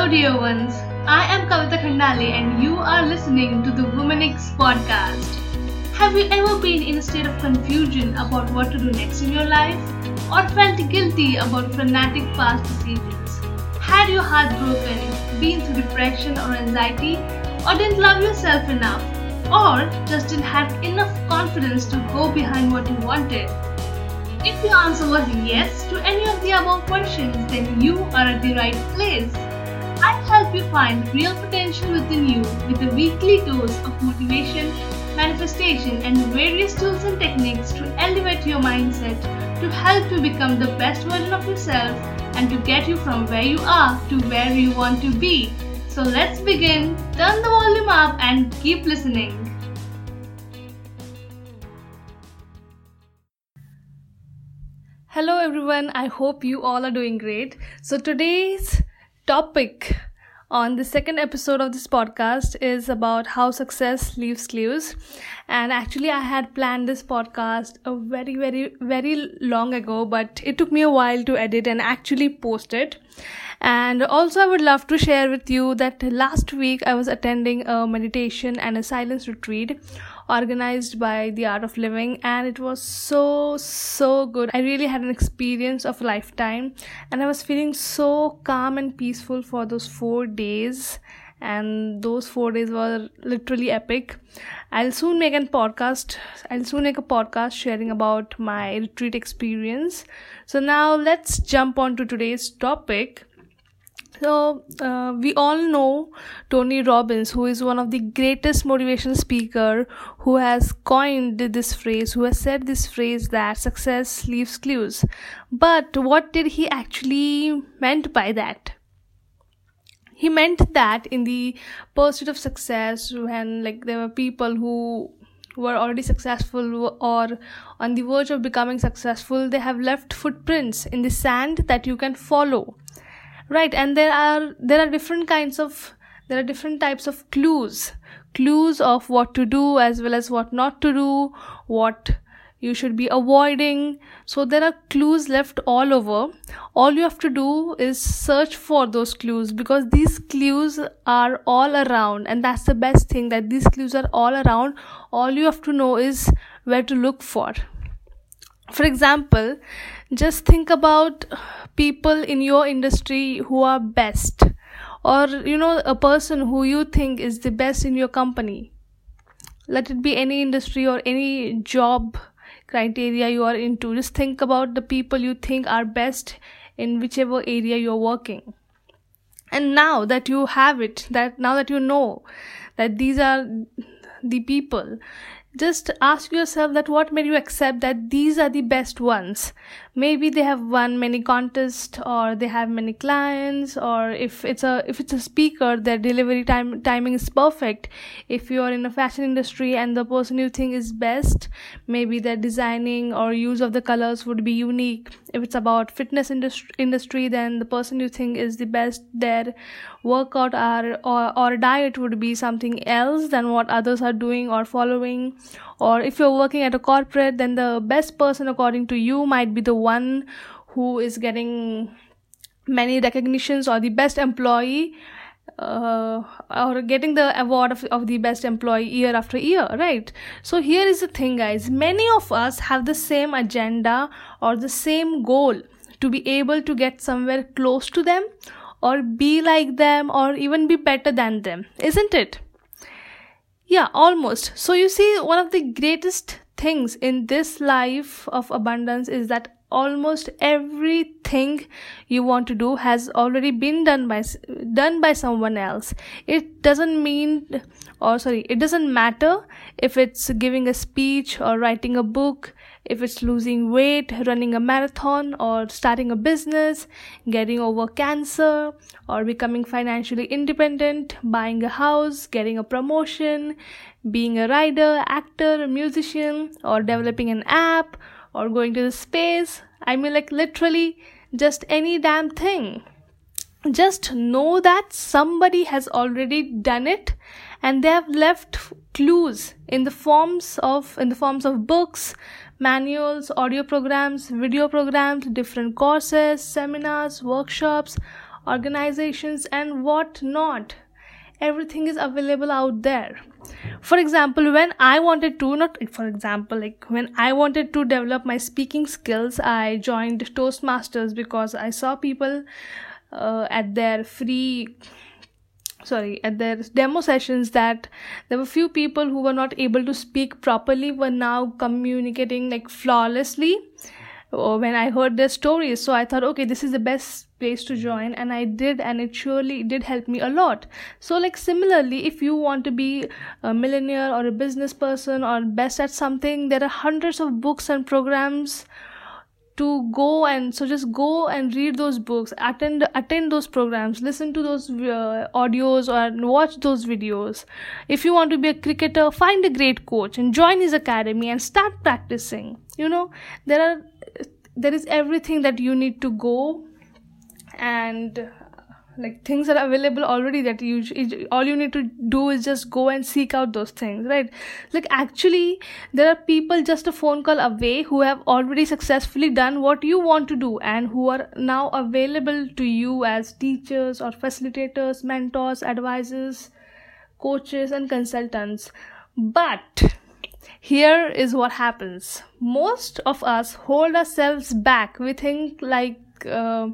Hello, dear ones. I am Kavita Khandale, and you are listening to the Womenix podcast. Have you ever been in a state of confusion about what to do next in your life? Or felt guilty about frantic past decisions? Had your heart broken, been through depression or anxiety, or didn't love yourself enough, or just didn't have enough confidence to go behind what you wanted? If your answer was yes to any of the above questions, then you are at the right place. I help you find real potential within you with a weekly dose of motivation, manifestation, and various tools and techniques to elevate your mindset to help you become the best version of yourself and to get you from where you are to where you want to be. So let's begin. Turn the volume up and keep listening. Hello everyone, I hope you all are doing great. So today's topic on the second episode of this podcast is about how success leaves clues. And actually, I had planned this podcast a very, very, very long ago, but it took me a while to edit and actually post it. And also, I would love to share with you that last week I was attending a meditation and a silence retreat organized by the art of living and it was so so good. I really had an experience of a lifetime and i was feeling so calm and peaceful for those 4 days and those 4 days were literally epic. I'll soon make a podcast i'll soon make a podcast sharing about my retreat experience. So now let's jump on to today's topic so uh, we all know Tony Robbins, who is one of the greatest motivational speaker, who has coined this phrase, who has said this phrase that success leaves clues. But what did he actually meant by that? He meant that in the pursuit of success, when like there were people who were already successful or on the verge of becoming successful, they have left footprints in the sand that you can follow right and there are there are different kinds of there are different types of clues. Clues of what to do as well as what not to do what you should be avoiding. So there are clues left all over. All you have to do is search for those clues because these clues are all around and that's the best thing that these clues are all around. All you have to know is where to look for for example just think about people in your industry who are best. Or you know a person who you think is the best in your company. Let it be any industry or any job criteria you are into. Just think about the people you think are best in whichever area you're working. And now that you have it that now that you know that these are the people just ask yourself that what made you accept that these are the best ones maybe they have won many contests or they have many clients or if it's a if it's a speaker their delivery time timing is perfect. If you are in a fashion industry and the person you think is best maybe their designing or use of the colors would be unique. If it's about fitness industry industry then the person you think is the best their workout or, or or diet would be something else than what others are doing or following or if you're working at a corporate then the best person according to you might be the one who is getting many recognitions or the best employee uh, or getting the award of, of the best employee year after year right? So here is the thing guys. Many of us have the same agenda or the same goal to be able to get somewhere close to them or be like them or even be better than them isn't it yeah, almost. So you see, one of the greatest things in this life of abundance is that almost everything you want to do has already been done by done by someone else it doesn't mean or sorry it doesn't matter if it's giving a speech or writing a book if it's losing weight, running a marathon, or starting a business, getting over cancer, or becoming financially independent, buying a house, getting a promotion, being a writer, actor, musician, or developing an app, or going to the space. I mean, like literally just any damn thing. Just know that somebody has already done it and they have left clues in the forms of in the forms of books manuals audio programs video programs different courses seminars workshops organizations and what not. Everything is available out there. For example when i wanted to not for example like when i wanted to develop my speaking skills i joined toastmasters because i saw people uh, at their free sorry at their demo sessions that there were few people who were not able to speak properly were now communicating like flawlessly. Or when i heard their stories so i thought okay this is the best place to join and i did and it surely did help me a lot. So like similarly if you want to be a millionaire or a business person or best at something there are hundreds of books and programs to go and so just go and read those books attend attend those programs listen to those uh, audios or watch those videos. If you want to be a cricketer find a great coach and join his academy and start practicing. You know there are there is everything that you need to go and like things are available already that you all you need to do is just go and seek out those things right? Like actually there are people just a phone call away who have already successfully done what you want to do and who are now available to you as teachers or facilitators mentors advisors coaches and consultants. But here is what happens. Most of us hold ourselves back. We think like uh,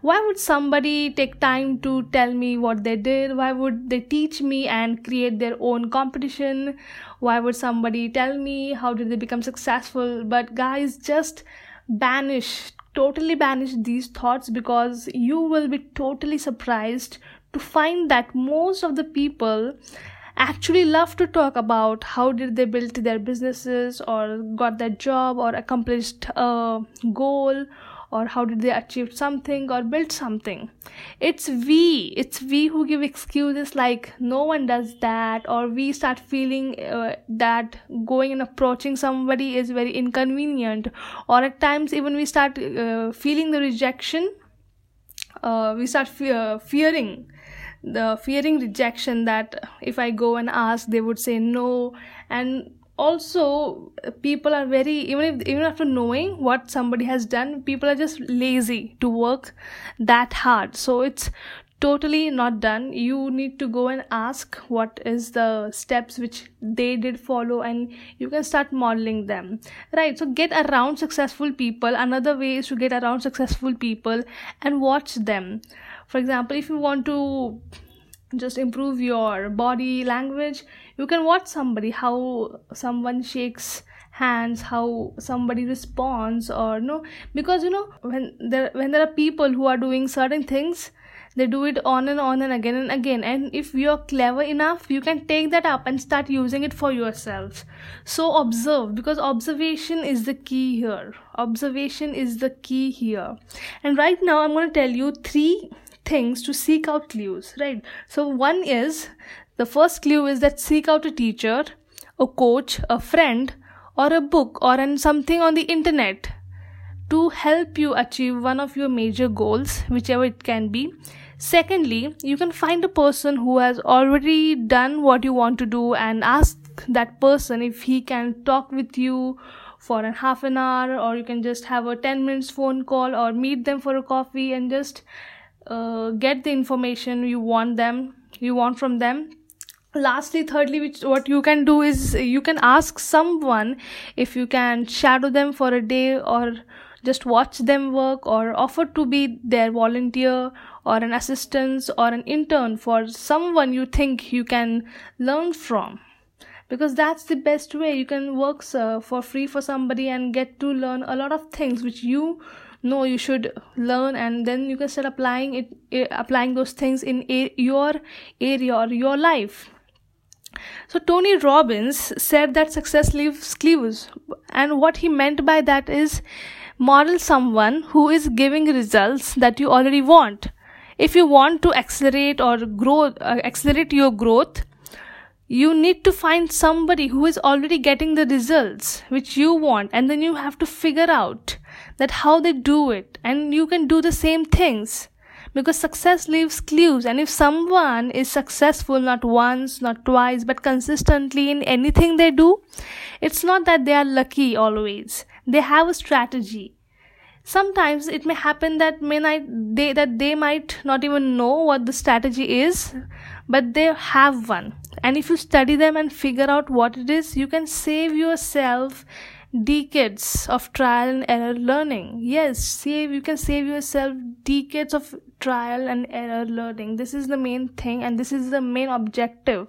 why would somebody take time to tell me what they did? Why would they teach me and create their own competition? Why would somebody tell me how did they become successful? But guys just banish totally banish these thoughts because you will be totally surprised to find that most of the people actually love to talk about how did they build their businesses or got their job or accomplished a goal or how did they achieve something or build something. It's we it's we who give excuses like no one does that or we start feeling uh, that going and approaching somebody is very inconvenient. Or at times even we start uh, feeling the rejection uh, we start fe- fearing the fearing rejection that if i go and ask they would say no. And also people are very even if even after knowing what somebody has done people are just lazy to work that hard. So it's totally not done. You need to go and ask what is the steps which they did follow and you can start modeling them. Right so get around successful people. Another way is to get around successful people and watch them. For example if you want to just improve your body language you can watch somebody how someone shakes hands how somebody responds or no because you know when there when there are people who are doing certain things they do it on and on and again and again. And if you're clever enough you can take that up and start using it for yourself. So observe because observation is the key here. Observation is the key here. And right now i'm going to tell you three things to seek out clues, right? So, one is the first clue is that seek out a teacher, a coach, a friend, or a book or an something on the internet to help you achieve one of your major goals, whichever it can be. Secondly, you can find a person who has already done what you want to do and ask that person if he can talk with you for a half an hour or you can just have a 10 minutes phone call or meet them for a coffee and just uh, get the information you want them you want from them lastly thirdly which what you can do is you can ask someone if you can shadow them for a day or just watch them work or offer to be their volunteer or an assistant or an intern for someone you think you can learn from. Because that's the best way. You can work uh, for free for somebody and get to learn a lot of things which you know you should learn and then you can start applying it eh, applying those things in a, your area or your life so tony robbins said that success leaves clues and what he meant by that is model someone who is giving results that you already want. If you want to accelerate or grow uh, accelerate your growth you need to find somebody who is already getting the results which you want and then you have to figure out that how they do it and you can do the same things because success leaves clues and if someone is successful not once not twice but consistently in anything they do it's not that they are lucky always. They have a strategy. Sometimes it may happen that may not, they that they might not even know what the strategy is but they have one. And if you study them and figure out what it is you can save yourself decades of trial and error learning. Yes save you can save yourself decades of trial and error learning. This is the main thing and this is the main objective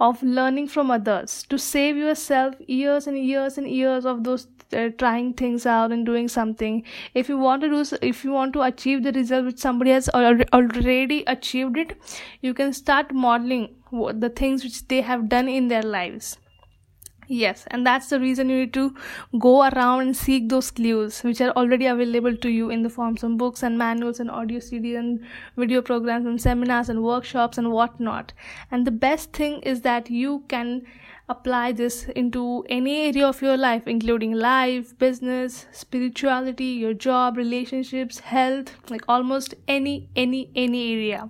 of learning from others. To save yourself years and years and years of those uh, trying things out and doing something. If you want to do if you want to achieve the result which somebody has already achieved it you can start modeling the things which they have done in their lives Yes, and that's the reason you need to go around and seek those clues which are already available to you in the forms of books and manuals and audio CDs and video programs and seminars and workshops and whatnot. And the best thing is that you can apply this into any area of your life, including life, business, spirituality, your job, relationships, health, like almost any, any, any area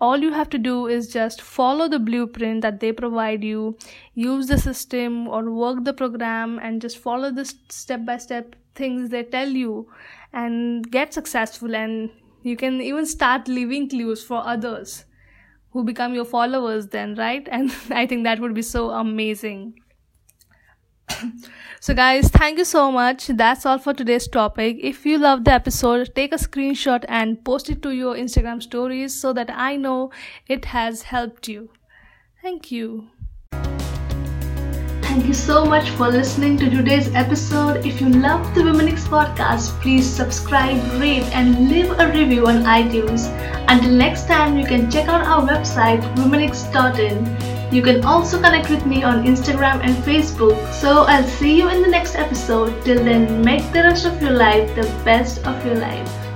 all you have to do is just follow the blueprint that they provide you use the system or work the program and just follow the step by step things they tell you and get successful and you can even start leaving clues for others who become your followers then right? And i think that would be so amazing so guys thank you so much. That's all for today's topic. If you love the episode take a screenshot and post it to your instagram stories so that i know it has helped you. Thank you. Thank you so much for listening to today's episode. If you love the Womenix podcast, please subscribe, rate, and leave a review on iTunes. Until next time, you can check out our website, womenix.in you can also connect with me on Instagram and Facebook. So I'll see you in the next episode. Till then, make the rest of your life the best of your life.